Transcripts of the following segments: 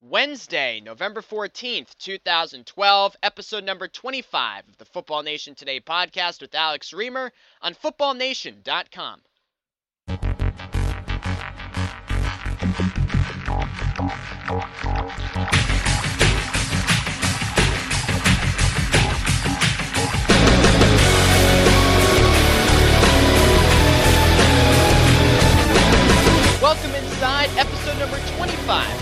Wednesday, November 14th, 2012, episode number 25 of the Football Nation Today podcast with Alex Reimer on footballnation.com. Welcome inside episode number 25 of the Football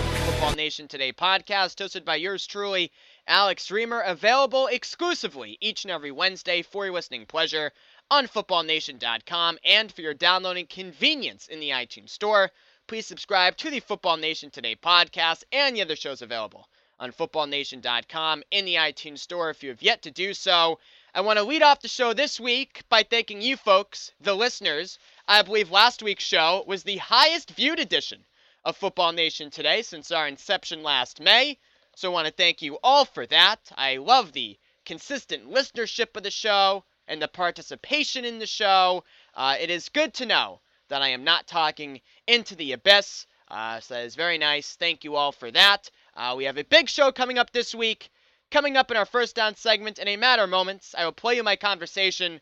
Nation Today podcast, hosted by yours truly, Alex Reimer, available exclusively each and every Wednesday for your listening pleasure on footballnation.com and for your downloading convenience in the iTunes Store. Please subscribe to the Football Nation Today podcast and the other shows available on footballnation.com in the iTunes Store if you have yet to do so. I want to lead off the show this week by thanking you folks, the listeners. I believe last week's show was the highest viewed edition of Football Nation today since our inception last May. So I want to thank you all for that. I love the consistent listenership of the show and the participation in the show. Uh, it is good to know that I am not talking into the abyss. Uh, so that is very nice. Thank you all for that. Uh, we have a big show coming up this week. Coming up in our first down segment, in a matter of moments, I will play you my conversation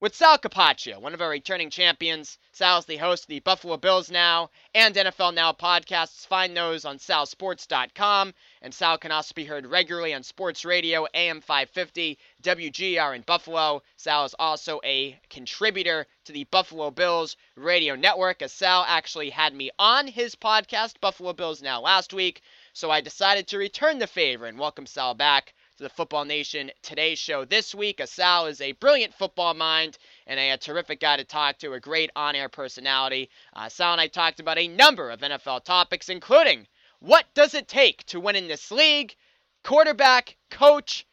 with Sal Capaccio, one of our returning champions. Sal's the host of the Buffalo Bills Now and NFL Now podcasts. Find those on salsports.com. And Sal can also be heard regularly on Sports Radio, AM 550, WGR in Buffalo. Sal is also a contributor to the Buffalo Bills radio network, as Sal actually had me on his podcast, Buffalo Bills Now, last week. So I decided to return the favor and welcome Sal back to the Football Nation Today show this week. Asal is a brilliant football mind and a, terrific guy to talk to, a great on air personality. Uh, Sal and I talked about a number of NFL topics, including what does it take to win in this league, quarterback, coach,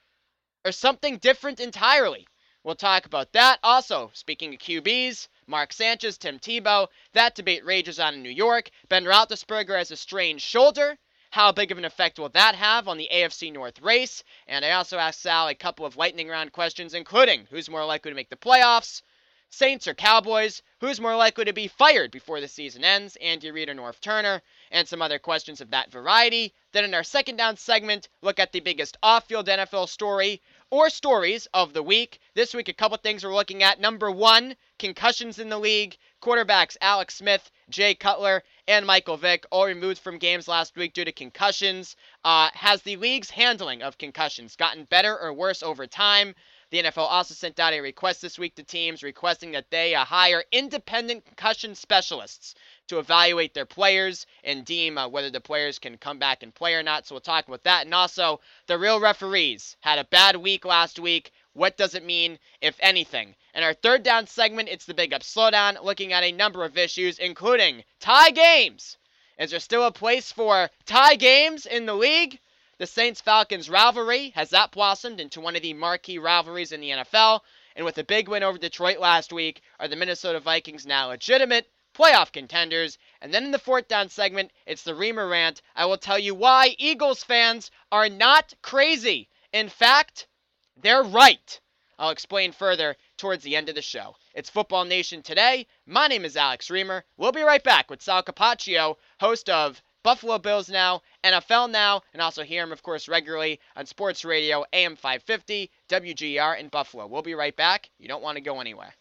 or something different entirely. We'll talk about that. Also, speaking of QBs, Mark Sanchez, Tim Tebow, that debate rages on in New York. Ben Roethlisberger has a strained shoulder. How big of an effect will that have on the AFC North race? And I also asked Sal a couple of lightning round questions, including who's more likely to make the playoffs, Saints or Cowboys, who's more likely to be fired before the season ends, Andy Reid or Norv Turner, and some other questions of that variety. Then in our second down segment, look at the biggest off field NFL story or stories of the week. This week, a couple things we're looking at. Number one, concussions in the league. Quarterbacks Alex Smith, Jay Cutler, and Michael Vick, all removed from games last week due to concussions. Uh, has the league's handling of concussions gotten better or worse over time? The NFL also sent out a request this week to teams requesting that they uh, hire independent concussion specialists to evaluate their players and deem uh, whether the players can come back and play or not. So we'll talk about that. And also, the real referees had a bad week last week. What does it mean, if anything? In our third down segment, it's the Big Up Slowdown, looking at a number of issues, including tie games. Is there still a place for tie games in the league? The Saints Falcons rivalry has that blossomed into one of the marquee rivalries in the NFL. And with a big win over Detroit last week, are the Minnesota Vikings now legitimate playoff contenders? And then in the fourth down segment, it's the Reimer rant. I will tell you why Eagles fans are not crazy. In fact, they're right. I'll explain further towards the end of the show. It's Football Nation today. My name is Alex Reimer. We'll be right back with Sal Capaccio, host of Buffalo Bills Now, NFL Now, and also hear him, of course, regularly on Sports Radio AM 550, WGR in Buffalo. We'll be right back. You don't want to go anywhere.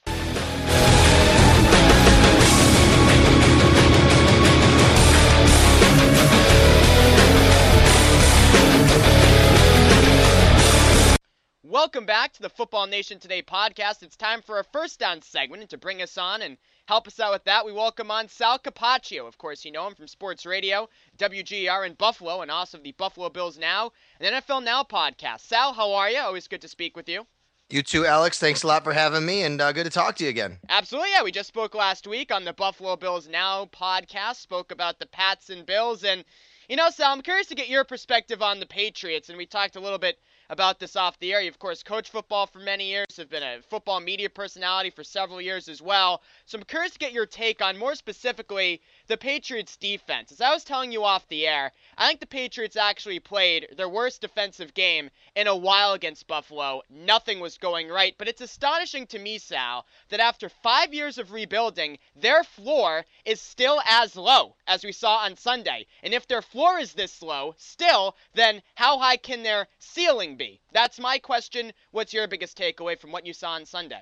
Welcome back to the Football Nation Today podcast. It's time for our first down segment, and to bring us on and help us out with that, we welcome on Sal Capaccio. Of course, you know him from Sports Radio, WGR in Buffalo, and also the Buffalo Bills Now, and NFL Now podcast. Sal, how are you? Always good to speak with you. You too, Alex. Thanks a lot for having me, and uh, good to talk to you again. Absolutely, yeah. We just spoke last week on the Buffalo Bills Now podcast, spoke about the Pats and Bills, and you know, Sal, I'm curious to get your perspective on the Patriots, and we talked a little bit about this off the air. You, of course, coached football for many years, have been a football media personality for several years as well. So I'm curious to get your take on, more specifically, the Patriots' defense. As I was telling you off the air, I think the Patriots actually played their worst defensive game in a while against Buffalo. Nothing was going right, but it's astonishing to me, Sal, that after five years of rebuilding, their floor is still as low as we saw on Sunday. And if their floor is this low still, then how high can their ceiling be? That's my question. What's your biggest takeaway from what you saw on Sunday?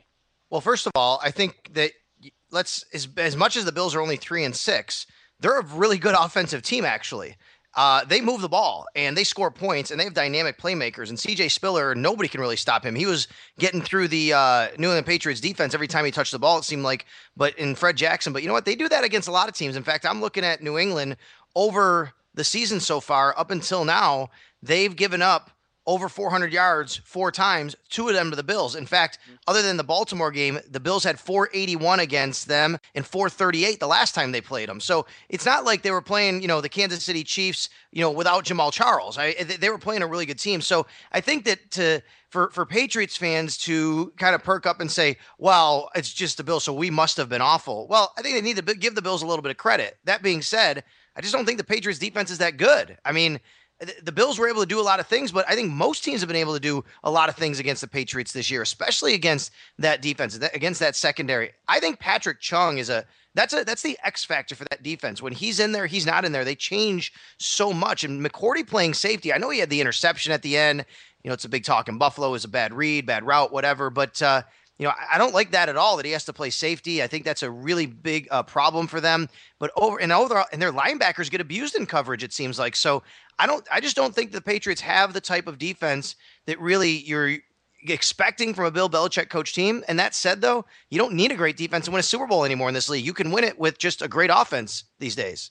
Well, first of all, I think that let's as, as much as the Bills are only three and six, they're a really good offensive team actually. Uh, they move the ball and they score points and they have dynamic playmakers. And CJ Spiller, nobody can really stop him. He was getting through the uh, New England Patriots defense every time he touched the ball, it seemed like. But in Fred Jackson, but you know what? They do that against a lot of teams. In fact, I'm looking at New England over the season so far, up until now, they've given up over 400 yards four times, two of them to the Bills. In fact, mm-hmm. other than the Baltimore game, the Bills had 481 against them and 438 the last time they played them. So it's not like they were playing, you know, the Kansas City Chiefs, you know, without Jamaal Charles. I, they were playing a really good team. So I think that to for for Patriots fans to kind of perk up and say, "Well, it's just the Bills, so we must have been awful." Well, I think they need to give the Bills a little bit of credit. That being said, I just don't think the Patriots defense is that good. I mean, the Bills were able to do a lot of things, but I think most teams have been able to do a lot of things against the Patriots this year, especially against that defense, against that secondary. I think Patrick Chung is a that's a that's the X factor for that defense. When he's in there, he's not in there. They change so much. And McCourty playing safety, I know he had the interception at the end. You know, it's a big talk in Buffalo is a bad read, bad route, whatever. But uh, you know, I don't like that at all that he has to play safety. I think that's a really big uh, problem for them. But over and over, and their linebackers get abused in coverage. It seems like so. I don't. I just don't think the Patriots have the type of defense that really you're expecting from a Bill Belichick coach team. And that said, though, you don't need a great defense to win a Super Bowl anymore in this league. You can win it with just a great offense these days.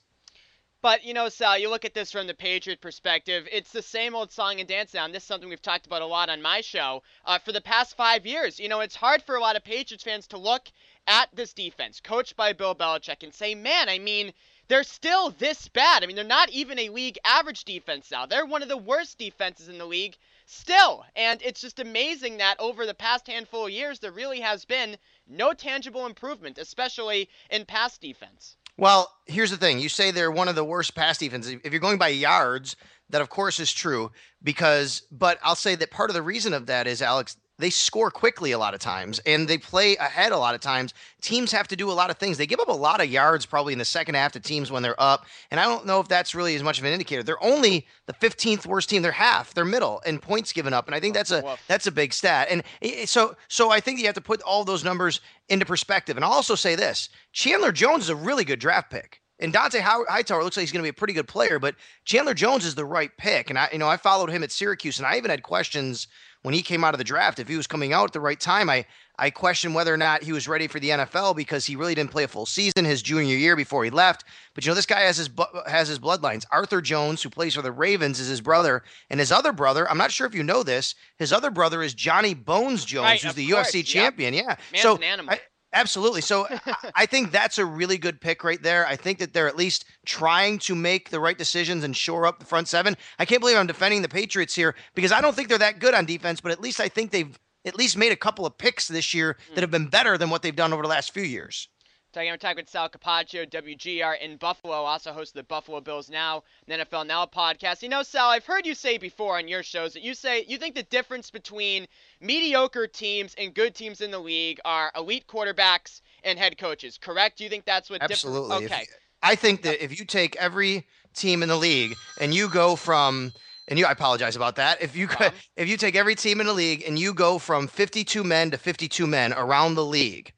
But, you know, Sal, you look at this from the Patriot perspective, it's the same old song and dance now. And this is something we've talked about a lot on my show. Uh, for the past five years, you know, it's hard for a lot of Patriots fans to look at this defense, coached by Bill Belichick, and say, man, I mean, they're still this bad. I mean, they're not even a league average defense now. They're one of the worst defenses in the league still. And it's just amazing that over the past handful of years, there really has been no tangible improvement, especially in pass defense. Well, here's the thing. You say they're one of the worst pass defenses. If you're going by yards, that of course is true because but I'll say that part of the reason of that is Alex they score quickly a lot of times and they play ahead a lot of times. Teams have to do a lot of things. They give up a lot of yards probably in the second half to teams when they're up. And I don't know if that's really as much of an indicator. They're only the 15th worst team. They're half. They're middle in points given up. And I think oh, that's a that's a big stat. And so so I think you have to put all those numbers into perspective. And I'll also say this: Chandler Jones is a really good draft pick. And Dont'a Hightower looks like he's going to be a pretty good player, but Chandler Jones is the right pick. And I, you know, I followed him at Syracuse, and I even had questions when he came out of the draft, if he was coming out at the right time, I I question whether or not he was ready for the NFL because he really didn't play a full season his junior year before he left. But you know, this guy has his has his bloodlines. Arthur Jones, who plays for the Ravens, is his brother, and his other brother. I'm not sure if you know this. His other brother is Johnny Bones Jones, right, who's the course. UFC champion. Yeah, Man's so an animal. I, Absolutely. So I think that's a really good pick right there. I think that they're at least trying to make the right decisions and shore up the front seven. I can't believe I'm defending the Patriots here because I don't think they're that good on defense, but at least I think they've at least made a couple of picks this year that hmm. have been better than what they've done over the last few years. Talking, I'm talking with Sal Capaccio, WGR in Buffalo, also hosts the Buffalo Bills Now, the NFL Now podcast. You know, Sal, I've heard you say before on your shows that you say you think the difference between mediocre teams and good teams in the league are elite quarterbacks and head coaches. Correct? Do you think that's what? Absolutely. Okay. If, I think that if you take every team in the league and you go from and you I apologize about that. If you could, if you take every team in the league and you go from 52 men to 52 men around the league,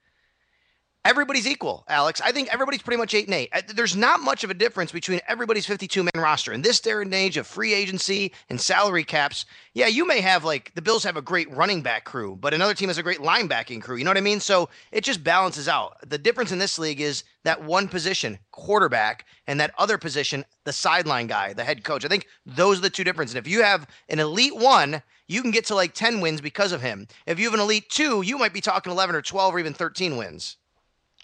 everybody's equal, Alex. I think everybody's pretty much eight and eight. Uh, there's not much of a difference between everybody's 52 man roster in this day and age of free agency and salary caps. Yeah, you may have like the Bills have a great running back crew, but another team has a great linebacking crew. You know what I mean? So it just balances out. The difference in this league is that one position, quarterback, and that other position, the sideline guy, the head coach. I think those are the two differences. And if you have an elite one, you can get to like 10 wins because of him. If you have an elite two, you might be talking 11 or 12 or even 13 wins.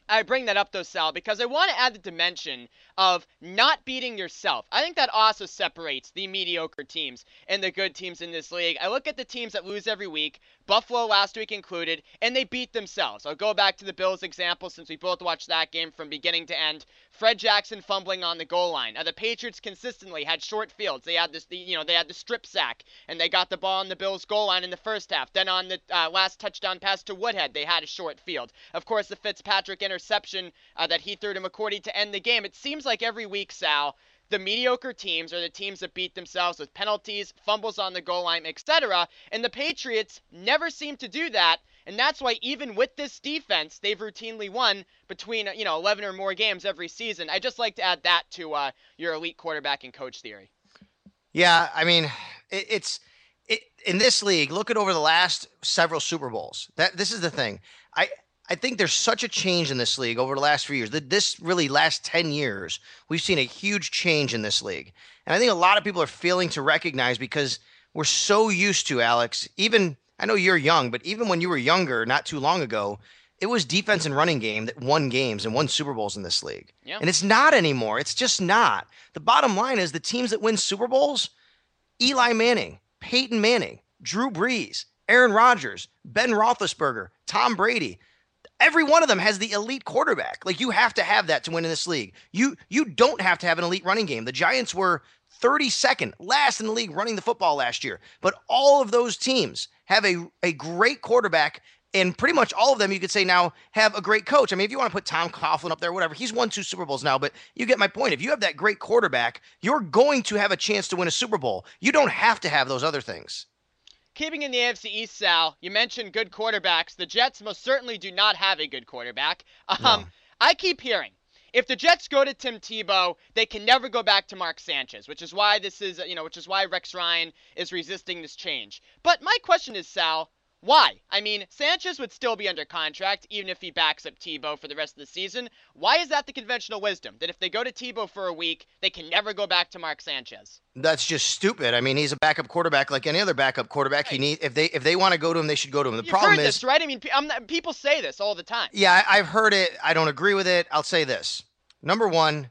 I bring that up though, Sal, because I want to add the dimension of not beating yourself. I think that also separates the mediocre teams and the good teams in this league. I look at the teams that lose every week, Buffalo last week included, and they beat themselves. I'll go back to the Bills example since we both watched that game from beginning to end. Fred Jackson fumbling on the goal line. Uh, the Patriots consistently had short fields. They had this, the, you know, they had the strip sack, and they got the ball on the Bills' goal line in the first half. Then on the uh, last touchdown pass to Woodhead, they had a short field. Of course, the Fitzpatrick interception uh, that he threw to McCourty to end the game. It seems like every week, Sal, the mediocre teams are the teams that beat themselves with penalties, fumbles on the goal line, etc. And the Patriots never seem to do that. And that's why even with this defense, they've routinely won between you know 11 or more games every season. I just like to add that to uh, your elite quarterback and coach theory. Yeah, I mean, it, it's it, in this league. Look at over the last several Super Bowls. That this is the thing. I I think there's such a change in this league over the last few years. This really last 10 years, we've seen a huge change in this league. And I think a lot of people are failing to recognize because we're so used to, Alex, even I know you're young, but even when you were younger, not too long ago, it was defense and running game that won games and won Super Bowls in this league. Yeah. And it's not anymore. It's just not. The bottom line is the teams that win Super Bowls, Eli Manning, Peyton Manning, Drew Brees, Aaron Rodgers, Ben Roethlisberger, Tom Brady, Every one of them has the elite quarterback. Like you have to have that to win in this league. You you don't have to have an elite running game. The Giants were 32nd, last in the league running the football last year. But all of those teams have a, a great quarterback, and pretty much all of them, you could say now, have a great coach. I mean, if you want to put Tom Coughlin up there, whatever, he's won two Super Bowls now, but you get my point. If you have that great quarterback, you're going to have a chance to win a Super Bowl. You don't have to have those other things. Keeping in the AFC East, Sal, you mentioned good quarterbacks. The Jets most certainly do not have a good quarterback. Um, no. I keep hearing if the Jets go to Tim Tebow, they can never go back to Mark Sanchez, which is why this is, you know, which is why Rex Ryan is resisting this change. But my question is, Sal, why? I mean, Sanchez would still be under contract even if he backs up Tebow for the rest of the season. Why is that the conventional wisdom? That if they go to Tebow for a week, they can never go back to Mark Sanchez? That's just stupid. I mean, he's a backup quarterback like any other backup quarterback. Right. He need if they if they want to go to him, they should go to him. The You've problem heard is this, right? I mean, not, people say this all the time. Yeah, I, I've heard it. I don't agree with it. I'll say this. Number one,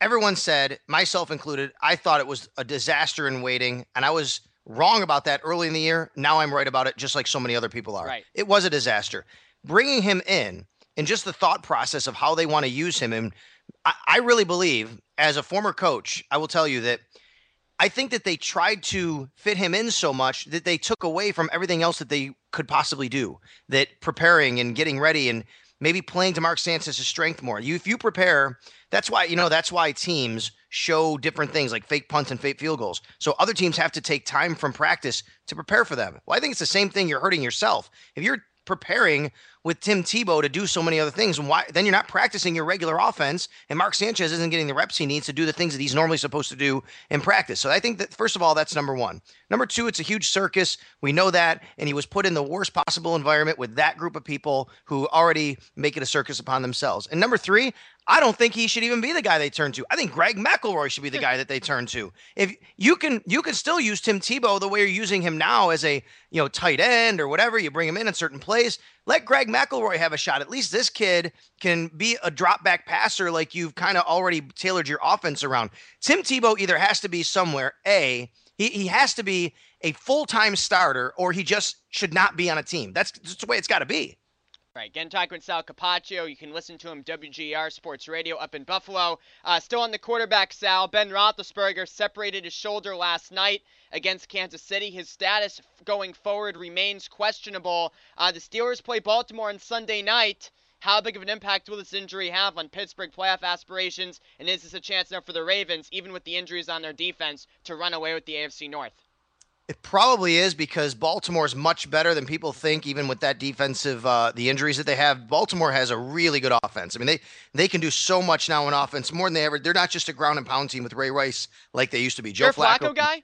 everyone said, myself included, I thought it was a disaster in waiting, and I was wrong about that early in the year. Now I'm right about it, just like so many other people are. Right. It was a disaster. Bringing him in and just the thought process of how they want to use him. And I, I really believe, as a former coach, I will tell you that I think that they tried to fit him in so much that they took away from everything else that they could possibly do. That preparing and getting ready and maybe playing to Mark Sanchez's strength more. You, if you prepare, that's why you know that's why teams show different things like fake punts and fake field goals. So other teams have to take time from practice to prepare for them. Well, I think it's the same thing. You're hurting yourself if you're preparing with Tim Tebow to do so many other things. Why then you're not practicing your regular offense, and Mark Sanchez isn't getting the reps he needs to do the things that he's normally supposed to do in practice. So I think that first of all, that's number one. Number two, it's a huge circus. We know that, and he was put in the worst possible environment with that group of people who already make it a circus upon themselves. And number three, I don't think he should even be the guy they turn to. I think Greg McElroy should be the hmm. guy that they turn to. If you can, you can still use Tim Tebow the way you're using him now as a you know tight end or whatever. You bring him in in certain plays. Let Greg McElroy have a shot. At least this kid can be a drop back passer like you've kind of already tailored your offense around. Tim Tebow either has to be somewhere. A he, he has to be a full time starter, or he just should not be on a team. That's, that's the way it's got to be. Right, with Sal Capaccio. You can listen to him WGR Sports Radio up in Buffalo. Uh, still on the quarterback, Sal. Ben Roethlisberger separated his shoulder last night against Kansas City. His status going forward remains questionable. Uh, the Steelers play Baltimore on Sunday night. How big of an impact will this injury have on Pittsburgh playoff aspirations? And is this a chance now for the Ravens, even with the injuries on their defense, to run away with the AFC North? It probably is because Baltimore is much better than people think, even with that defensive, uh, the injuries that they have. Baltimore has a really good offense. I mean, they they can do so much now in offense, more than they ever. They're not just a ground and pound team with Ray Rice like they used to be. Joe Flacco, Flacco guy.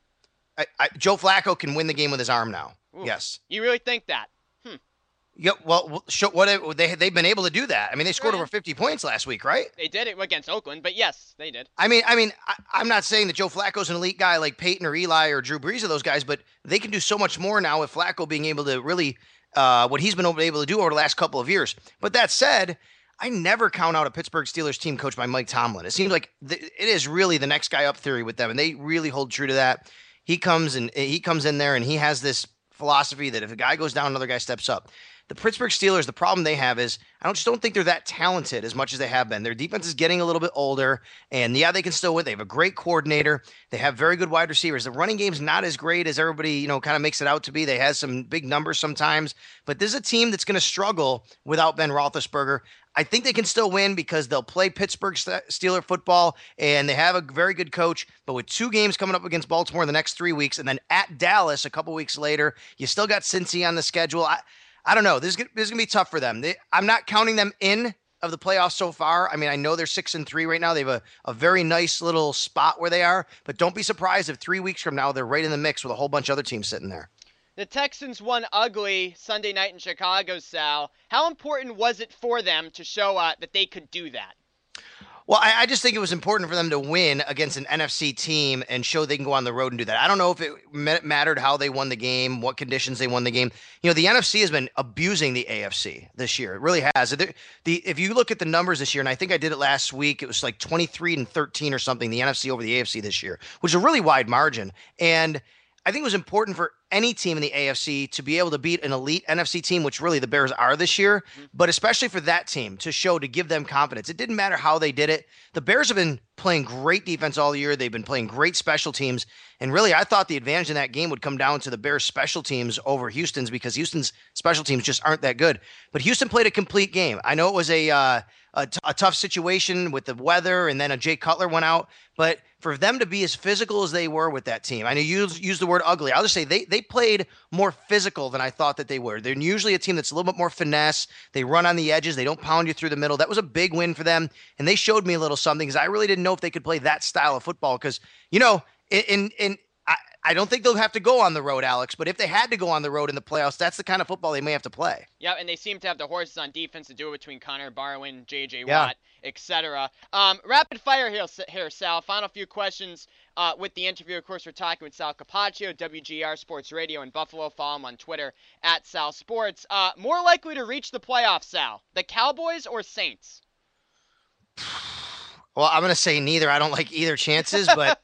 I, I, Joe Flacco can win the game with his arm now. Ooh, yes. You really think that? Yeah, well, show, what they they've been able to do that. I mean, they scored over 50 points last week, right? They did it against Oakland, but yes, they did. I mean, I mean, I, am not saying that Joe Flacco's an elite guy like Peyton or Eli or Drew Brees or those guys, but they can do so much more now with Flacco being able to really uh, what he's been able to do over the last couple of years. But that said, I never count out a Pittsburgh Steelers team coached by Mike Tomlin. It seems like th- it is really the next guy up theory with them, and they really hold true to that. He comes and he comes in there and he has this philosophy that if a guy goes down, another guy steps up. The Pittsburgh Steelers, the problem they have is I don't, just don't think they're that talented as much as they have been. Their defense is getting a little bit older, and yeah, they can still win. They have a great coordinator. They have very good wide receivers. The running game's not as great as everybody, you know, kind of makes it out to be. They have some big numbers sometimes, but this is a team that's going to struggle without Ben Roethlisberger. I think they can still win because they'll play Pittsburgh Steeler football and they have a very good coach. But with two games coming up against Baltimore in the next three weeks and then at Dallas a couple weeks later, you still got Cincy on the schedule. I, I don't know. This is, this is going to be tough for them. They, I'm not counting them in of the playoffs so far. I mean, I know they're six and three right now. They have a, a very nice little spot where they are, but don't be surprised if three weeks from now they're right in the mix with a whole bunch of other teams sitting there. The Texans won ugly Sunday night in Chicago, Sal. How important was it for them to show uh, that they could do that? Well, I, I, just think it was important for them to win against an NFC team and show they can go on the road and do that. I don't know if it mattered how they won the game, what conditions they won the game. You know, the NFC has been abusing the AFC this year. It really has. The, if you look at the numbers this year, and I think I did it last week, it was like 23 and 13 or something, the NFC over the AFC this year, which is a really wide margin. And I think it was important for any team in the AFC to be able to beat an elite NFC team, which really the Bears are this year, mm-hmm. but especially for that team to show, to give them confidence. It didn't matter how they did it. The Bears have been playing great defense all year. They've been playing great special teams. And really, I thought the advantage in that game would come down to the Bears' special teams over Houston's because Houston's special teams just aren't that good. But Houston played a complete game. I know it was a, uh, a, t- a tough situation with the weather, and then a Jay Cutler went out. But for them to be as physical as they were with that team, I know you use the word ugly. I'll just say they they played more physical than I thought that they were. They're usually a team that's a little bit more finesse. They run on the edges. They don't pound you through the middle. That was a big win for them, and they showed me a little something because I really didn't know if they could play that style of football. Because you know, in in I don't think they'll have to go on the road, Alex. But if they had to go on the road in the playoffs, that's the kind of football they may have to play. Yeah, and they seem to have the horses on defense to do it between Connor Barwin, J.J. Yeah. Watt, etc. Um, rapid fire here, here, Sal. Final few questions uh, with the interview. Of course, we're talking with Sal Capaccio, WGR Sports Radio in Buffalo. Follow him on Twitter at Sal Sports. Uh, more likely to reach the playoffs, Sal, the Cowboys or Saints? Well, I'm going to say neither. I don't like either chances, but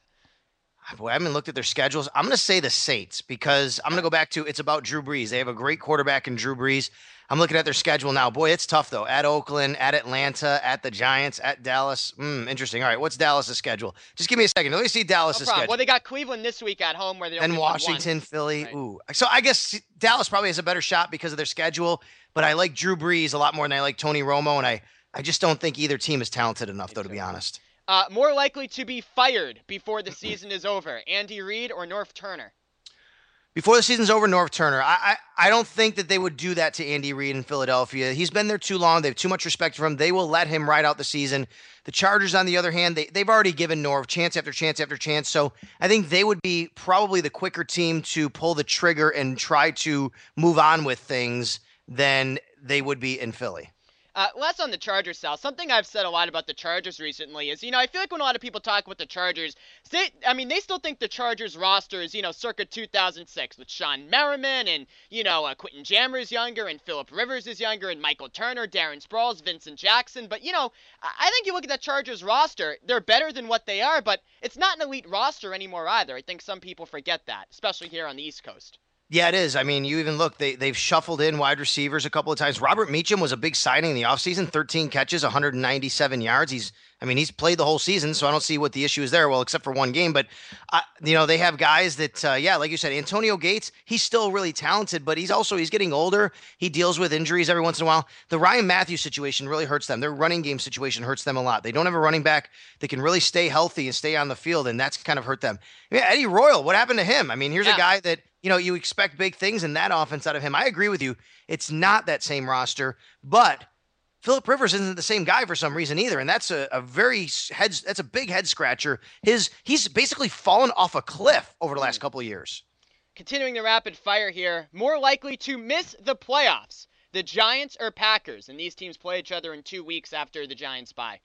boy, I haven't looked at their schedules. I'm going to say the Saints because I'm going to go back to it's about Drew Brees. They have a great quarterback in Drew Brees. I'm looking at their schedule now. Boy, it's tough though. At Oakland, at Atlanta, at the Giants, at Dallas. Hmm, interesting. All right, what's Dallas' schedule? Just give me a second. Let me see Dallas' no schedule. Well, they got Cleveland this week at home where they and Washington, Philly. Right. Ooh, so I guess Dallas probably has a better shot because of their schedule. But I like Drew Brees a lot more than I like Tony Romo, and I I just don't think either team is talented enough though, to be honest. Uh, more likely to be fired before the season is over, Andy Reid or Norv Turner? Before the season's over, Norv Turner. I, I, I don't think that they would do that to Andy Reid in Philadelphia. He's been there too long. They have too much respect for him. They will let him ride out the season. The Chargers, on the other hand, they, they've already given Norv chance after chance after chance. So I think they would be probably the quicker team to pull the trigger and try to move on with things than they would be in Philly. Uh, last on the Chargers, Sal. Something I've said a lot about the Chargers recently is, you know, I feel like when a lot of people talk about the Chargers, they, I mean, they still think the Chargers roster is, you know, circa 2006 with Shawne Merriman and, you know, uh, Quentin Jammer is younger and Philip Rivers is younger and Michael Turner, Darren Sproles, Vincent Jackson. But, you know, I think you look at that Chargers roster, they're better than what they are, but it's not an elite roster anymore either. I think some people forget that, especially here on the East Coast. Yeah, it is. I mean, you even look, they, they've shuffled in wide receivers a couple of times. Robert Meacham was a big signing in the offseason 13 catches, 197 yards. He's, I mean, he's played the whole season, so I don't see what the issue is there. Well, except for one game. But, uh, you know, they have guys that, uh, yeah, like you said, Antonio Gates, he's still really talented, but he's also, he's getting older. He deals with injuries every once in a while. The Ryan Mathews situation really hurts them. Their running game situation hurts them a lot. They don't have a running back that can really stay healthy and stay on the field, and that's kind of hurt them. I mean, Eddie Royal, what happened to him? I mean, here's yeah. a guy that, you know, you expect big things in that offense out of him. I agree with you. It's not that same roster, but Philip Rivers isn't the same guy for some reason either, and that's a, a very head that's a big head scratcher. His he's basically fallen off a cliff over the last hmm. couple of years. Continuing the rapid fire here, more likely to miss the playoffs, the Giants or Packers, and these teams play each other in two weeks after the Giants bye.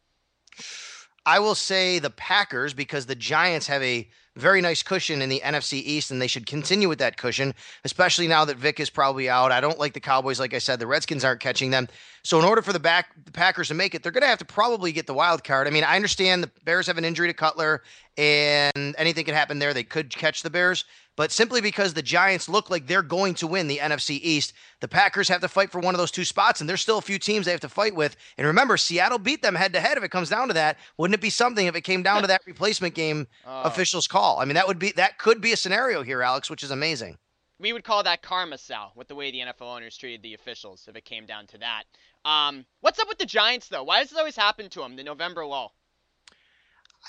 I will say the Packers because the Giants have a very nice cushion in the NFC East, and they should continue with that cushion, especially now that Vick is probably out. I don't like the Cowboys, like I said. The Redskins aren't catching them. So in order for the back the Packers to make it, they're going to have to probably get the wild card. I mean, I understand the Bears have an injury to Cutler, and anything can happen there. They could catch the Bears, but simply because the Giants look like they're going to win the NFC East, the Packers have to fight for one of those two spots, and there's still a few teams they have to fight with. And remember, Seattle beat them head to head. If it comes down to that, wouldn't it be something if it came down to that replacement game oh. officials call? I mean, that would be that could be a scenario here, Alex, which is amazing. We would call that karma, Sal, with the way the NFL owners treated the officials if it came down to that. Um, what's up with the Giants though? Why does this always happen to them? The November lull.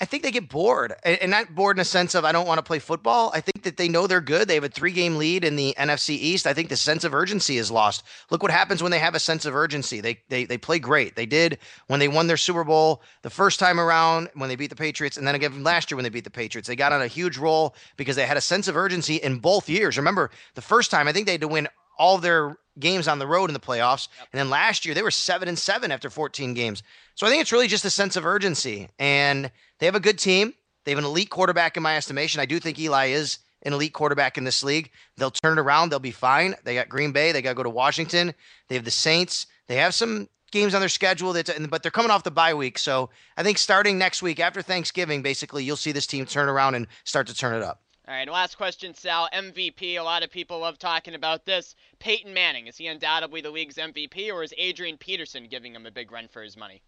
I think they get bored, and not bored in a sense of I don't want to play football. I think that they know they're good. They have a three-game lead in the NFC East. I think the sense of urgency is lost. Look what happens when they have a sense of urgency. They they they play great. They did when they won their Super Bowl the first time around when they beat the Patriots, and then again last year when they beat the Patriots. They got on a huge roll because they had a sense of urgency in both years. Remember the first time I think they had to win all their games on the road in the playoffs, yep. and then last year they were seven and seven after 14 games. So I think it's really just a sense of urgency and they have a good team. They have an elite quarterback in my estimation. I do think Eli is an elite quarterback in this league. They'll turn it around. They'll be fine. They got Green Bay. They got to go to Washington. They have the Saints. They have some games on their schedule, that, but they're coming off the bye week. So I think starting next week after Thanksgiving, basically, you'll see this team turn around and start to turn it up. All right, last question, Sal. MVP. A lot of people love talking about this. Peyton Manning, is he undoubtedly the league's MVP, or is Adrian Peterson giving him a big run for his money?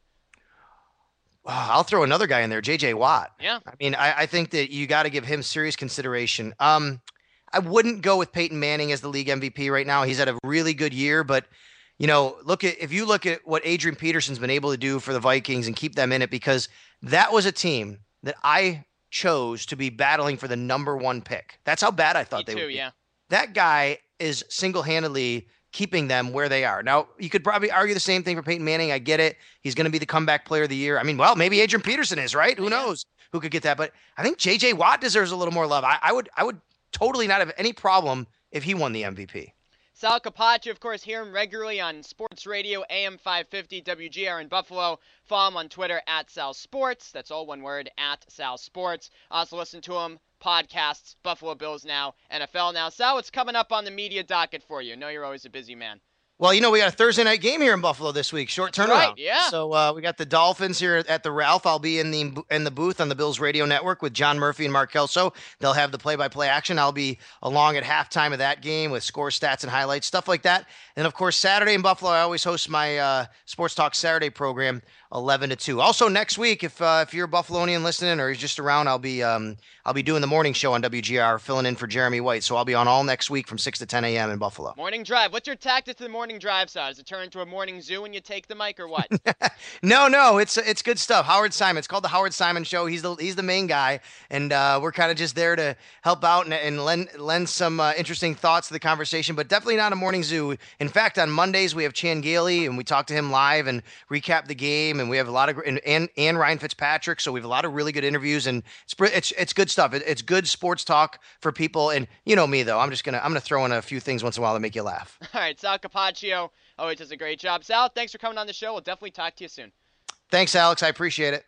I'll throw another guy in there, J.J. Watt. Yeah. I mean, I, I think that you got to give him serious consideration. Um, I wouldn't go with Peyton Manning as the league MVP right now. He's had a really good year, but you know, look at if you look at what Adrian Peterson's been able to do for the Vikings and keep them in it, because that was a team that I chose to be battling for the number one pick. That's how bad I thought Me they too, would. Be. Yeah. That guy is single-handedly keeping them where they are. Now, you could probably argue the same thing for Peyton Manning. I get it. He's going to be the comeback player of the year. I mean, well, maybe Adrian Peterson is, right? Who knows who could get that? But I think JJ Watt deserves a little more love. I, I would I would totally not have any problem if he won the MVP. Sal Capaccio, of course, hear him regularly on Sports Radio AM 550 WGR in Buffalo. Follow him on Twitter at Sal Sports. That's all one word at Sal Sports. Also listen to him podcasts, Buffalo Bills Now, NFL Now. Sal, what's coming up on the media docket for you? I know you're always a busy man. Well, you know, we got a Thursday night game here in Buffalo this week. Short turnaround. Right, yeah. So uh, we got the Dolphins here at the Ralph. I'll be in the in the booth on the Bills radio network with John Murphy and Mark Kelso. They'll have the play-by-play action. I'll be along at halftime of that game with score stats and highlights, stuff like that. And of course, Saturday in Buffalo, I always host my uh, Sports Talk Saturday program 11 to 2. Also next week if uh, if you're a Buffalonian listening or you're just around, I'll be um I'll be doing the morning show on WGR filling in for Jeremy White. So I'll be on all next week from 6 to 10 a.m. in Buffalo. Morning drive. What's your tactic to the morning drive, side? Does it turn into a morning zoo when you take the mic or what? no, no, it's it's good stuff. Howard Simon. It's called the Howard Simon show. He's the he's the main guy and uh, we're kind of just there to help out and, and lend lend some uh, interesting thoughts to the conversation, but definitely not a morning zoo. In fact, on Mondays we have Chan Gailey and we talk to him live and recap the game and we have a lot of and and, and Ryan Fitzpatrick. So we have a lot of really good interviews and it's it's it's good stuff. It, it's good sports talk for people. And you know me though, I'm just gonna I'm gonna throw in a few things once in a while to make you laugh. All right, Sal Capaccio always does a great job. Sal, thanks for coming on the show. We'll definitely talk to you soon. Thanks, Alex. I appreciate it.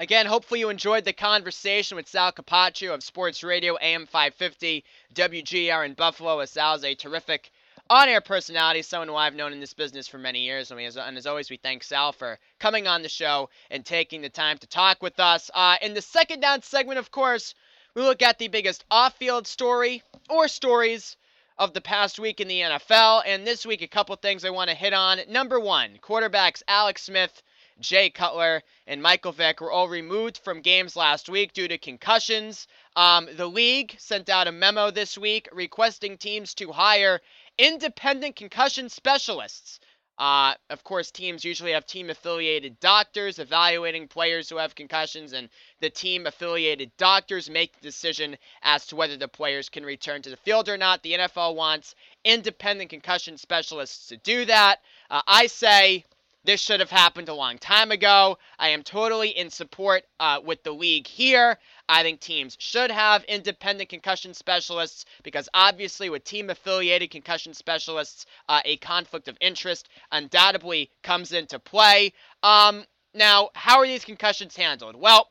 Again, hopefully you enjoyed the conversation with Sal Capaccio of Sports Radio AM 550 WGR in Buffalo. As Sal is a terrific on-air personality, someone who I've known in this business for many years. And, and as always, we thank Sal for coming on the show and taking the time to talk with us. Uh, in the second down segment, of course, we look at the biggest off-field story or stories of the past week in the NFL. And this week, a couple things I want to hit on. Number one, quarterbacks Alex Smith, Jay Cutler, and Michael Vick were all removed from games last week due to concussions. Um, the league sent out a memo this week requesting teams to hire independent concussion specialists. Uh, of course, teams usually have team affiliated doctors evaluating players who have concussions, and the team affiliated doctors make the decision as to whether the players can return to the field or not. The NFL wants independent concussion specialists to do that. Uh, I say this should have happened a long time ago. I am totally in support uh, with the league here. I think teams should have independent concussion specialists because obviously, with team affiliated concussion specialists, uh, a conflict of interest undoubtedly comes into play. Um, now, how are these concussions handled? Well,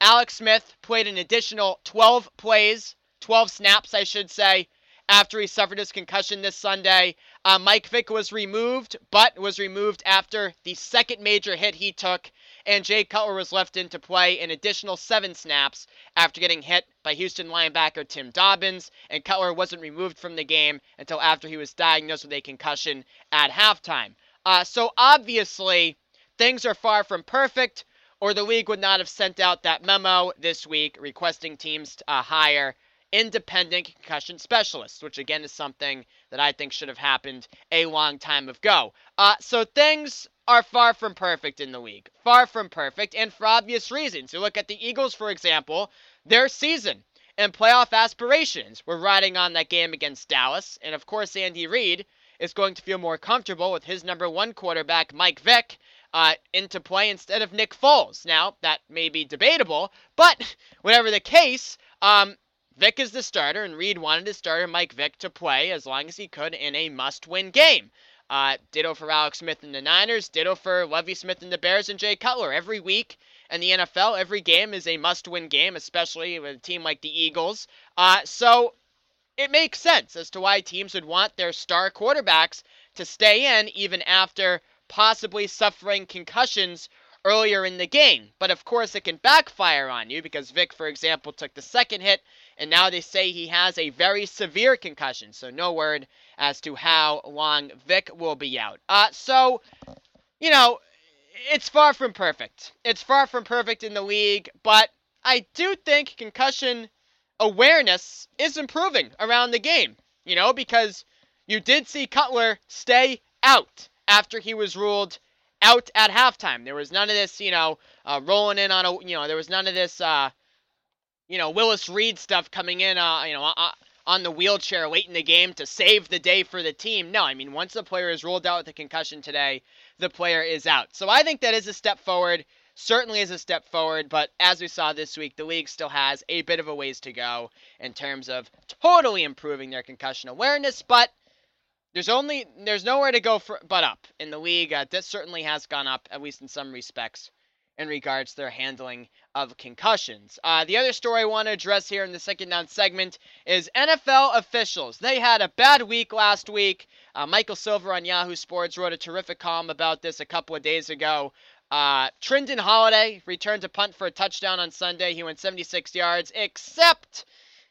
Alex Smith played an additional 12 plays, 12 snaps, I should say, after he suffered his concussion this Sunday. Uh, Mike Vick was removed, but was removed after the second major hit he took, and Jay Cutler was left in to play an additional seven snaps after getting hit by Houston linebacker Tim Dobbins, and Cutler wasn't removed from the game until after he was diagnosed with a concussion at halftime. Uh, so obviously, things are far from perfect, or the league would not have sent out that memo this week requesting teams uh, hire independent concussion specialists, which again is something that I think should have happened a long time ago. Uh, so things are far from perfect in the league. Far from perfect, and for obvious reasons. You look at the Eagles, for example, their season and playoff aspirations were riding on that game against Dallas, and of course, Andy Reid is going to feel more comfortable with his number one quarterback, Mike Vick, uh, into play instead of Nick Foles. Now, that may be debatable, but whatever the case, um, Vick is the starter, and Reid wanted his starter Mike Vick to play as long as he could in a must-win game. Uh, ditto for Alex Smith and the Niners. Ditto for Lovie Smith and the Bears and Jay Cutler. Every week in the NFL, every game is a must-win game, especially with a team like the Eagles. Uh, so it makes sense as to why teams would want their star quarterbacks to stay in even after possibly suffering concussions earlier in the game. But of course, it can backfire on you because Vick, for example, took the second hit and now they say he has a very severe concussion. So no word as to how long Vick will be out. Uh, so, you know, it's far from perfect. It's far from perfect in the league, but I do think concussion awareness is improving around the game. You know, because you did see Cutler stay out after he was ruled out at halftime. There was none of this, you know, uh, rolling in on a, you know, there was none of this, uh, you know, Willis Reed stuff coming in, uh, you know, uh, on the wheelchair late in the game to save the day for the team. No, I mean, once the player is ruled out with a concussion today, the player is out. So I think that is a step forward. Certainly is a step forward, but as we saw this week, the league still has a bit of a ways to go in terms of totally improving their concussion awareness. But there's only there's nowhere to go for but up in the league. Uh, this certainly has gone up, at least in some respects, in regards to their handling of concussions. Uh, the other story I want to address here in the second down segment is NFL officials. They had a bad week last week. Uh, Michael Silver on Yahoo Sports wrote a terrific column about this a couple of days ago. Uh, Trindon Holliday returned to punt for a touchdown on Sunday. He went 76 yards, except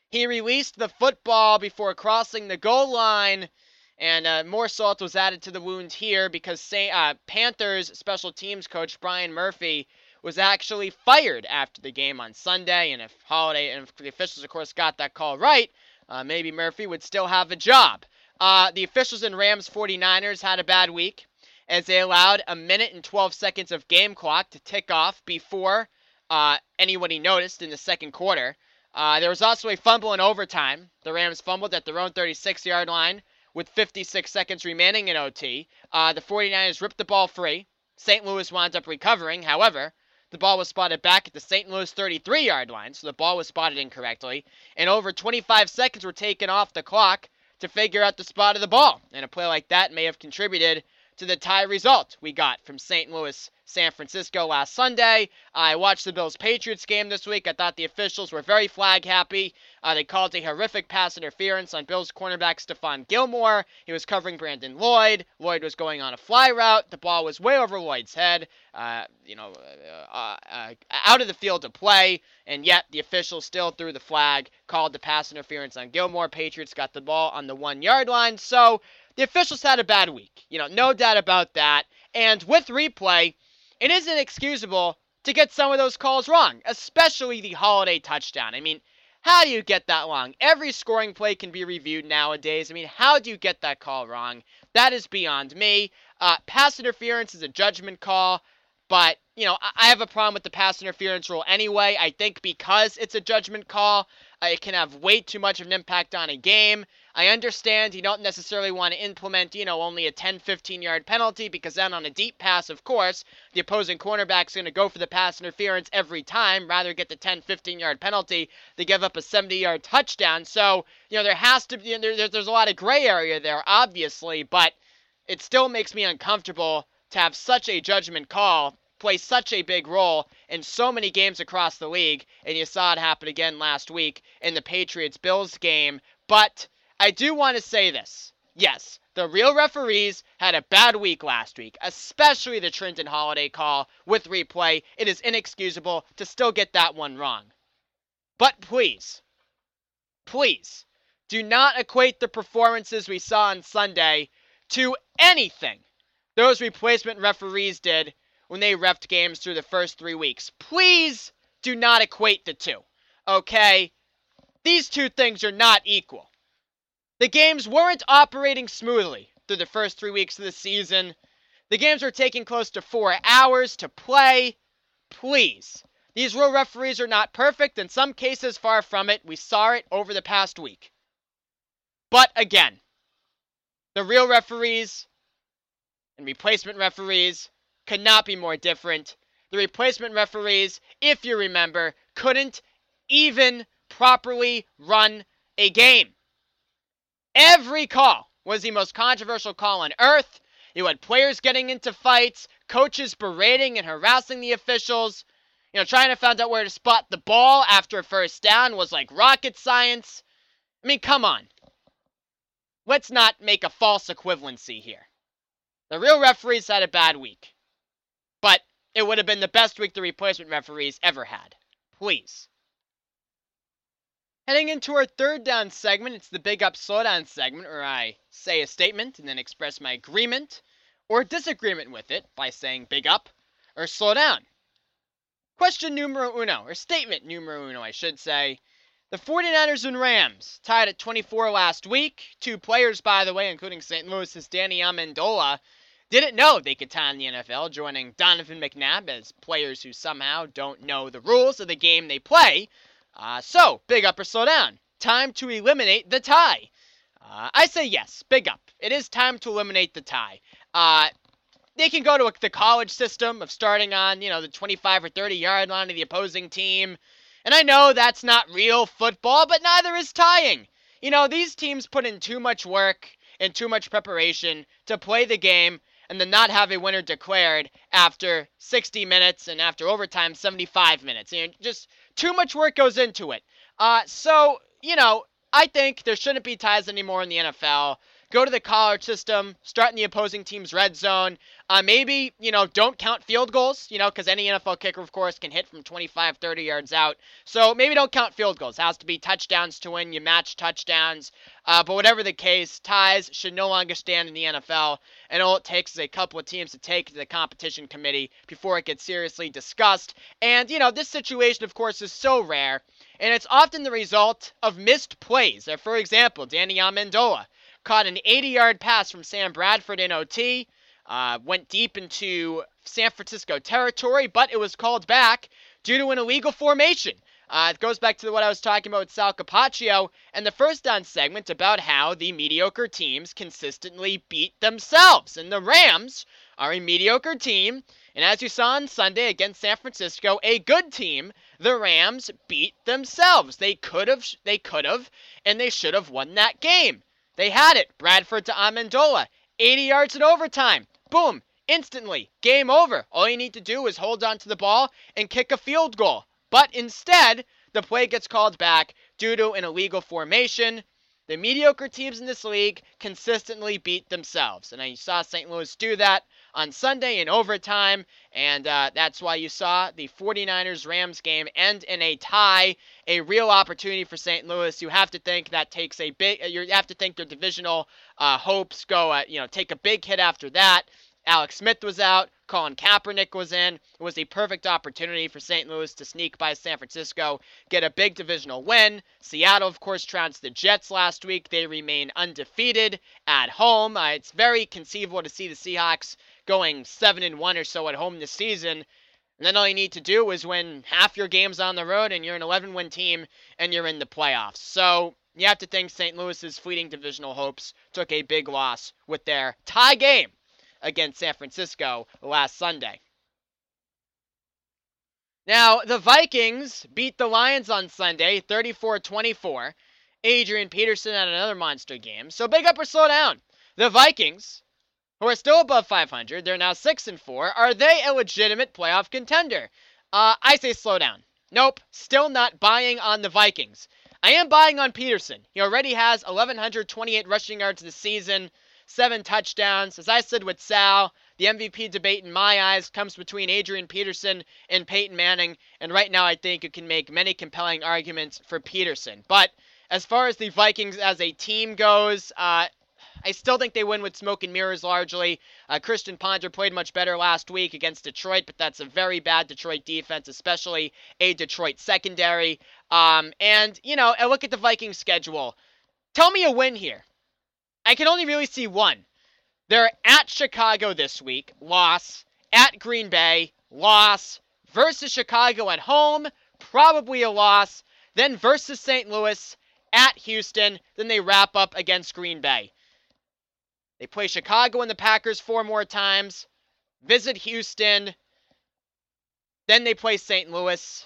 he released the football before crossing the goal line. And uh, more salt was added to the wound here because say, uh, Panthers special teams coach Brian Murphy was actually fired after the game on Sunday. And if Holliday and if the officials, of course, got that call right, uh, maybe Murphy would still have a job. Uh, the officials in Rams 49ers had a bad week as they allowed a minute and 12 seconds of game clock to tick off before uh, anybody noticed in the second quarter. Uh, there was also a fumble in overtime. The Rams fumbled at their own 36 yard line with 56 seconds remaining in OT. Uh, the 49ers ripped the ball free. St. Louis wound up recovering. However, the ball was spotted back at the St. Louis 33 yard line, so the ball was spotted incorrectly, and over 25 seconds were taken off the clock to figure out the spot of the ball. And a play like that may have contributed to the tie result we got from St. Louis San Francisco last Sunday. I watched the Bills Patriots game this week. I thought the officials were very flag happy. Uh, they called a horrific pass interference on Bills cornerback Stephon Gilmore. He was covering Brandon Lloyd. Lloyd was going on a fly route. The ball was way over Lloyd's head, uh, you know, uh, uh, out of the field of play, and yet the officials still threw the flag, called the pass interference on Gilmore. Patriots got the ball on the one yard line. So the officials had a bad week. You know, no doubt about that. And with replay, it is inexcusable to get some of those calls wrong, especially the Holliday touchdown. I mean, how do you get that wrong? Every scoring play can be reviewed nowadays. I mean, how do you get that call wrong? That is beyond me. Uh, pass interference is a judgment call, but, you know, I have a problem with the pass interference rule anyway. I think because it's a judgment call, uh, it can have way too much of an impact on a game. I understand you don't necessarily want to implement, you know, only a 10, 15 yard penalty because then on a deep pass, of course, the opposing cornerback's going to go for the pass interference every time, rather get the 10, 15 yard penalty to give up a 70 yard touchdown. So, you know, there has to be, you know, there, there's a lot of gray area there, obviously, but it still makes me uncomfortable to have such a judgment call play such a big role in so many games across the league, and you saw it happen again last week in the Patriots Bills game. But I do want to say this. Yes, the real referees had a bad week last week, especially the Trindon Holliday call with replay. It is inexcusable to still get that one wrong. But please, please, do not equate the performances we saw on Sunday to anything those replacement referees did when they refed games through the first three weeks. Please do not equate the two, okay? These two things are not equal. The games weren't operating smoothly through the first three weeks of the season. The games were taking close to four hours to play. Please. These real referees are not perfect, in some cases, far from it. We saw it over the past week. But again, the real referees and replacement referees could not be more different. The replacement referees, if you remember, couldn't even properly run a game. Every call was the most controversial call on earth. You had players getting into fights, coaches berating and harassing the officials. You know, trying to find out where to spot the ball after a first down was like rocket science. I mean, come on. Let's not make a false equivalency here. The real referees had a bad week. But it would have been the best week the replacement referees ever had. Please. Heading into our third down segment, it's the Big Up Slowdown segment where I say a statement and then express my agreement or disagreement with it by saying big up or slow down. Question numero uno, or statement numero uno, I should say. The 49ers and Rams tied at 24 last week. Two players, by the way, including St. Louis's Danny Amendola, didn't know they could tie in the NFL, joining Donovan McNabb as players who somehow don't know the rules of the game they play uh, so, big up or slow down. Time to eliminate the tie. Uh, I say yes, big up. It is time to eliminate the tie. Uh, they can go to a, the college system of starting on, you know, the 25 or 30 yard line of the opposing team. And I know that's not real football, but neither is tying. You know, these teams put in too much work and too much preparation to play the game and then not have a winner declared after 60 minutes and after overtime 75 minutes. You know, just too much work goes into it. Uh, so, you know, I think there shouldn't be ties anymore in the NFL. Go to the college system, start in the opposing team's red zone. Uh, maybe, you know, don't count field goals, you know, because any NFL kicker, of course, can hit from 25, 30 yards out. So maybe don't count field goals. It has to be touchdowns to win. You match touchdowns. Uh, but whatever the case, ties should no longer stand in the NFL. And all it takes is a couple of teams to take to the competition committee before it gets seriously discussed. And, you know, this situation, of course, is so rare. And it's often the result of missed plays. For example, Danny Amendola caught an 80 yard pass from Sam Bradford in OT. Uh, went deep into San Francisco territory, but it was called back due to an illegal formation. Uh, it goes back to what I was talking about with Sal Capaccio and the first down segment about how the mediocre teams consistently beat themselves. And the Rams are a mediocre team. And as you saw on Sunday against San Francisco, a good team, the Rams beat themselves. They could have, they could have, and they should have won that game. They had it. Bradford to Amendola. 80 yards in overtime. Boom. Instantly. Game over. All you need to do is hold on to the ball and kick a field goal. But instead, the play gets called back due to an illegal formation. The mediocre teams in this league consistently beat themselves. And I saw St. Louis do that on Sunday in overtime. And uh, that's why you saw the 49ers Rams game end in a tie, a real opportunity for St. Louis. You have to think that takes a big, you have to think their divisional uh, hopes go, uh, you know, take a big hit after that. Alex Smith was out. Colin Kaepernick was in. It was a perfect opportunity for St. Louis to sneak by San Francisco, get a big divisional win. Seattle, of course, trounced the Jets last week. They remain undefeated at home. Uh, it's very conceivable to see the Seahawks going 7 and 1 or so at home this season. And then all you need to do is win half your games on the road, and you're an 11 win team, and you're in the playoffs. So you have to think St. Louis's fleeting divisional hopes took a big loss with their tie game against San Francisco last Sunday. Now, the Vikings beat the Lions on Sunday 34 24. Adrian Peterson had another monster game. So big up or slow down. The Vikings who are still above 500, they're now 6 and 4. Are they a legitimate playoff contender? Uh, I say slow down. Nope, still not buying on the Vikings. I am buying on Peterson. He already has 1,128 rushing yards this season, seven touchdowns. As I said with Sal, the MVP debate in my eyes comes between Adrian Peterson and Peyton Manning, and right now I think you can make many compelling arguments for Peterson. But as far as the Vikings as a team goes, uh, I still think they win with smoke and mirrors largely. Uh, Christian Ponder played much better last week against Detroit, but that's a very bad Detroit defense, especially a Detroit secondary. Um, and, you know, I look at the Vikings schedule. Tell me a win here. I can only really see one. They're at Chicago this week, loss. At Green Bay, loss. Versus Chicago at home, probably a loss. Then versus St. Louis, at Houston. Then they wrap up against Green Bay. They play Chicago and the Packers four more times, visit Houston, then they play St. Louis.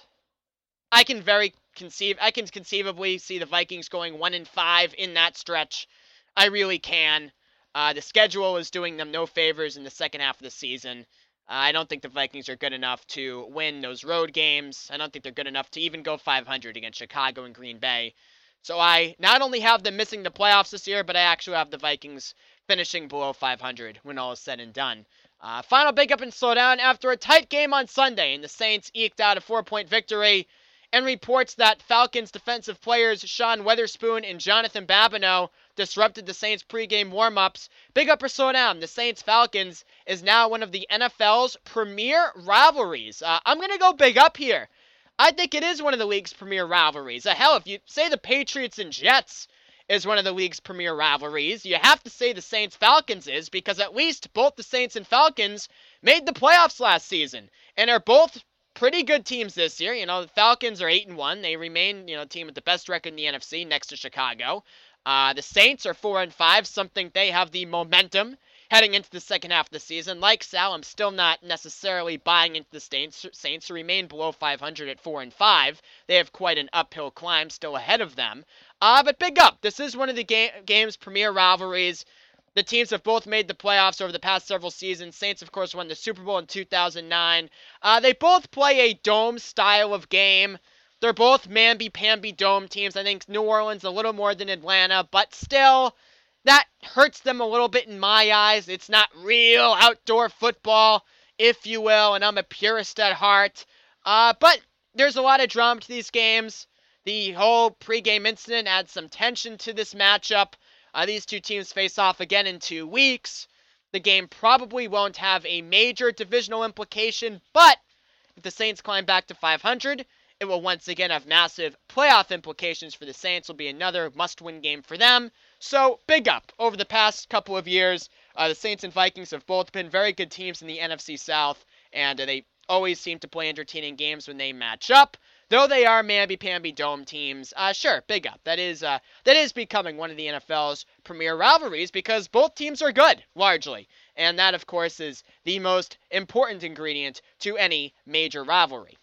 I can very conceive I can conceivably see the Vikings going 1 and 5 in that stretch. I really can. Uh, the schedule is doing them no favors in the second half of the season. Uh, I don't think the Vikings are good enough to win those road games. I don't think they're good enough to even go 500 against Chicago and Green Bay. So I not only have them missing the playoffs this year, but I actually have the Vikings finishing below 500 when all is said and done. Uh, final big up and slow down after a tight game on Sunday, and the Saints eked out a four point victory. And reports that Falcons defensive players Sean Weatherspoon and Jonathan Babineaux disrupted the Saints pregame warm-ups. Big up or slow down. The Saints Falcons is now one of the NFL's premier rivalries. Uh, I'm gonna go big up here. I think it is one of the league's premier rivalries. Uh, hell, if you say the Patriots and Jets is one of the league's premier rivalries. You have to say the Saints Falcons is because at least both the Saints and Falcons made the playoffs last season and are both pretty good teams this year. You know, the Falcons are 8 and 1. They remain, you know, team with the best record in the NFC next to Chicago. Uh, the Saints are 4 and 5, something they have the momentum heading into the second half of the season. Like Sal, I'm still not necessarily buying into the Saints. Saints remain below 500 at 4 and 5. They have quite an uphill climb still ahead of them. Uh, but big up. This is one of the ga- game's premier rivalries. The teams have both made the playoffs over the past several seasons. Saints, of course, won the Super Bowl in 2009. Uh, they both play a dome style of game. They're both mamby-pamby dome teams. I think New Orleans a little more than Atlanta, but still, that hurts them a little bit in my eyes. It's not real outdoor football, if you will, and I'm a purist at heart. Uh, but there's a lot of drama to these games. The whole pregame incident adds some tension to this matchup. Uh, these two teams face off again in two weeks. The game probably won't have a major divisional implication, but if the Saints climb back to 500, it will once again have massive playoff implications for the Saints. Will be another must-win game for them. So big up over the past couple of years. Uh, the Saints and Vikings have both been very good teams in the NFC South, and uh, they always seem to play entertaining games when they match up. Though they are mamby-pamby dome teams, uh, sure, big up. That is uh, that is becoming one of the NFL's premier rivalries because both teams are good, largely. And that, of course, is the most important ingredient to any major rivalry.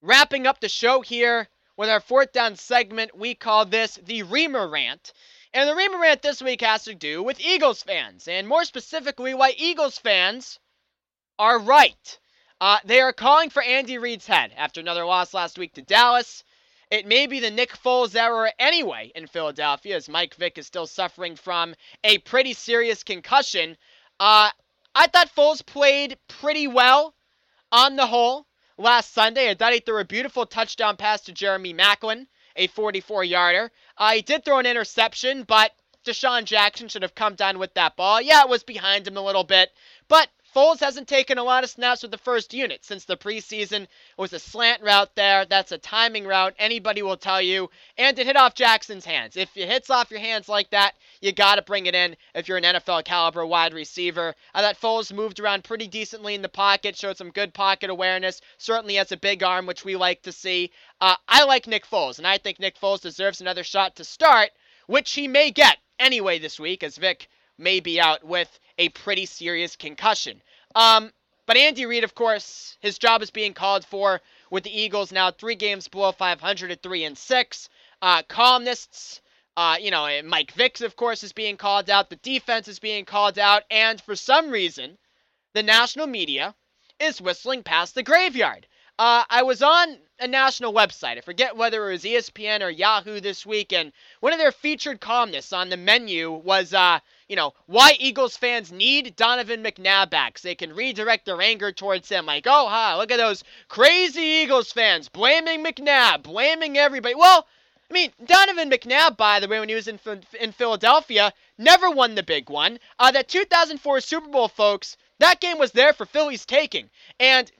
Wrapping up the show here with our fourth down segment, we call this the Reamer Rant. And the Reamer Rant this week has to do with Eagles fans, and more specifically, why Eagles fans are right. Uh, they are calling for Andy Reid's head after another loss last week to Dallas. It may be the Nick Foles era anyway in Philadelphia, as Mike Vick is still suffering from a pretty serious concussion. Uh, I thought Foles played pretty well on the whole last Sunday. I thought he threw a beautiful touchdown pass to Jeremy Maclin, a 44 yarder. Uh, he did throw an interception, but DeSean Jackson should have come down with that ball. Yeah, it was behind him a little bit, but Foles hasn't taken a lot of snaps with the first unit since the preseason. It was a slant route there. That's a timing route. Anybody will tell you. And it hit off Jackson's hands. If it hits off your hands like that, you got to bring it in if you're an NFL caliber wide receiver. I thought Foles moved around pretty decently in the pocket, showed some good pocket awareness. Certainly has a big arm, which we like to see. Uh, I like Nick Foles, and I think Nick Foles deserves another shot to start, which he may get anyway this week, as Vick may be out with a pretty serious concussion. Um, but Andy Reid, of course, his job is being called for with the Eagles now three games below 500 at three and six. Uh, columnists Uh, you know, Mike Vicks, of course, is being called out. The defense is being called out. And for some reason, the national media is whistling past the graveyard. Uh, I was on a national website. I forget whether it was ESPN or Yahoo this week, and one of their featured columnists on the menu was, uh, you know, why Eagles fans need Donovan McNabb back so they can redirect their anger towards him. Like, oh, ha, look at those crazy Eagles fans blaming McNabb, blaming everybody. Well, I mean, Donovan McNabb, by the way, when he was in in Philadelphia, never won the big one. Uh, that 2004 Super Bowl, folks, that game was there for Philly's taking. And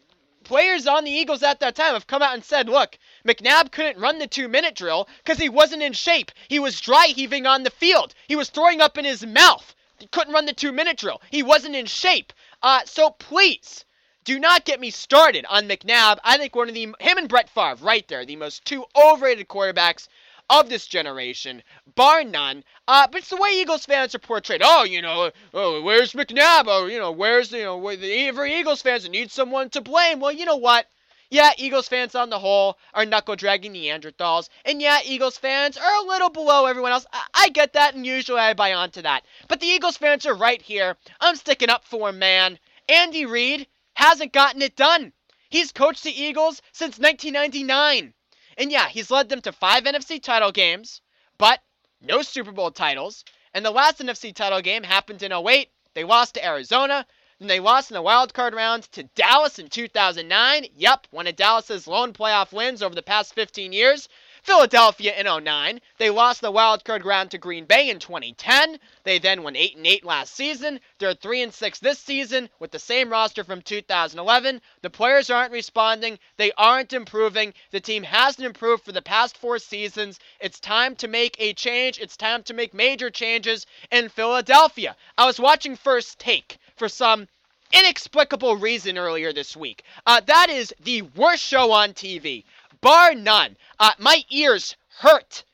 players on the Eagles at that time have come out and said, look, McNabb couldn't run the two minute drill because he wasn't in shape. He was dry heaving on the field. He was throwing up in his mouth. He couldn't run the two minute drill. He wasn't in shape. Uh, so please, do not get me started on McNabb. I think one of the him and Brett Favre right there, the most two overrated quarterbacks of this generation, bar none. Uh, but it's the way Eagles fans are portrayed. Oh, you know, oh, where's McNabb? Oh, you know, where's the, you know, the every Eagles fans need someone to blame. Well, you know what? Yeah, Eagles fans on the whole are knuckle dragging Neanderthals, and yeah, Eagles fans are a little below everyone else. I, I get that, and usually I buy onto that. But the Eagles fans are right here. I'm sticking up for man. Andy Reid hasn't gotten it done. He's coached the Eagles since 1999. And yeah, he's led them to five NFC title games, but no Super Bowl titles. And the last NFC title game happened in 08. They lost to Arizona. Then they lost in the wild card round to Dallas in 2009. Yep, one of Dallas's lone playoff wins over the past 15 years. Philadelphia in 09. They lost the wild card round to Green Bay in 2010. They then went 8 and 8 last season. They're 3 and 6 this season with the same roster from 2011. The players aren't responding. They aren't improving. The team hasn't improved for the past 4 seasons. It's time to make a change. It's time to make major changes in Philadelphia. I was watching First Take for some inexplicable reason earlier this week. Uh, that is the worst show on TV bar none. Uh, my ears hurt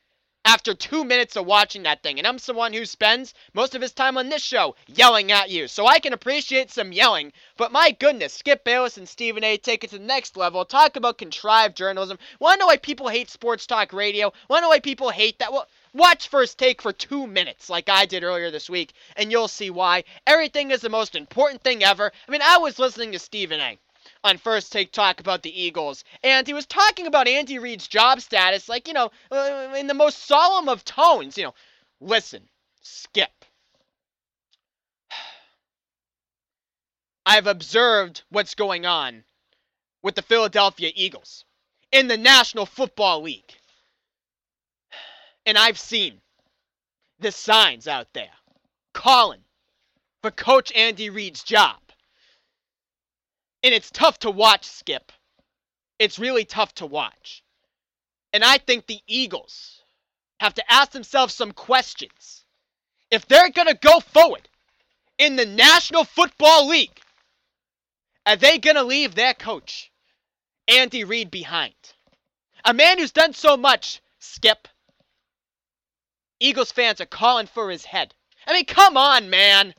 after two minutes of watching that thing. And I'm someone who spends most of his time on this show yelling at you. So I can appreciate some yelling. But my goodness, Skip Bayless and Stephen A take it to the next level. Talk about contrived journalism. Wanna know why people hate sports talk radio? Wanna know why people hate that? Well, watch First Take for two minutes, like I did earlier this week, and you'll see why. Everything is the most important thing ever. I mean, I was listening to Stephen A on First Take Talk about the Eagles. And he was talking about Andy Reid's job status, like, you know, uh, in the most solemn of tones. You know, listen, Skip. I've observed what's going on with the Philadelphia Eagles in the National Football League. And I've seen the signs out there calling for Coach Andy Reid's job. And it's tough to watch, Skip. It's really tough to watch. And I think the Eagles have to ask themselves some questions. If they're going to go forward in the National Football League, are they going to leave their coach, Andy Reid, behind? A man who's done so much, Skip. Eagles fans are calling for his head. I mean, come on, man.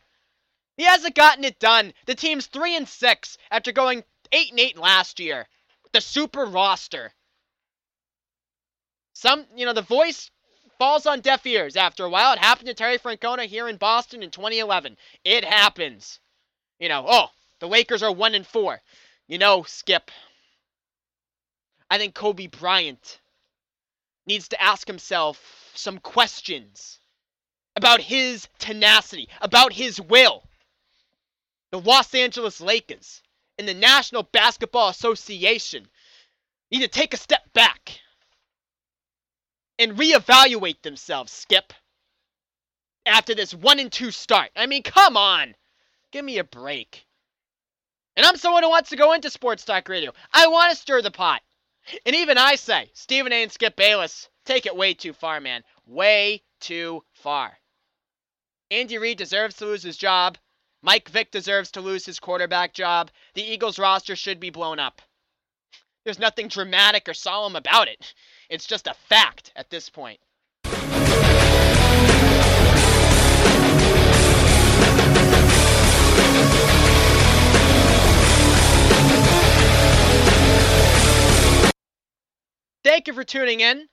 He hasn't gotten it done. The team's 3 and 6 after going 8 and 8 last year. The super roster. Some, you know, the voice falls on deaf ears after a while. It happened to Terry Francona here in Boston in 2011. It happens. You know, oh, the Lakers are 1 and 4. You know, Skip. I think Kobe Bryant needs to ask himself some questions about his tenacity, about his will the Los Angeles Lakers and the National Basketball Association need to take a step back and reevaluate themselves, Skip. After this 1 and 2 start. I mean, come on. Give me a break. And I'm someone who wants to go into sports talk radio. I want to stir the pot. And even I say, Stephen A. and Skip Bayless take it way too far, man. Way too far. Andy Reid deserves to lose his job. Mike Vick deserves to lose his quarterback job. The Eagles roster should be blown up. There's nothing dramatic or solemn about it. It's just a fact at this point. Thank you for tuning in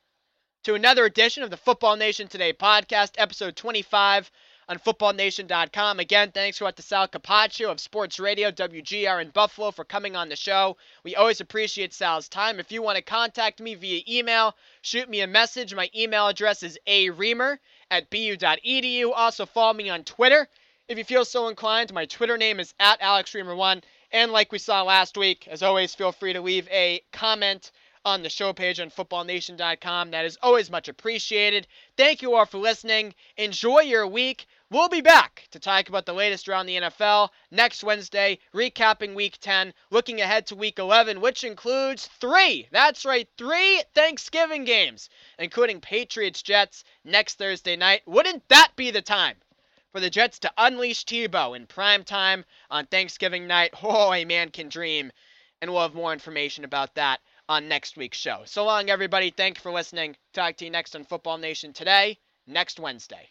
to another edition of the Football Nation Today podcast, episode 25 on footballnation.com. Again, thanks to Sal Capaccio of Sports Radio WGR in Buffalo for coming on the show. We always appreciate Sal's time. If you want to contact me via email, shoot me a message. My email address is areamer at bu.edu. Also, follow me on Twitter if you feel so inclined. My Twitter name is at AlexReamer1. And like we saw last week, as always, feel free to leave a comment on the show page on footballnation.com. That is always much appreciated. Thank you all for listening. Enjoy your week. We'll be back to talk about the latest around the NFL next Wednesday, recapping week 10, looking ahead to week 11, which includes three, that's right, three Thanksgiving games, including Patriots Jets next Thursday night. Wouldn't that be the time for the Jets to unleash Tebow in prime time on Thanksgiving night? Oh, a man can dream. And we'll have more information about that on next week's show. So long, everybody. Thank you for listening. Talk to you next on Football Nation today, next Wednesday.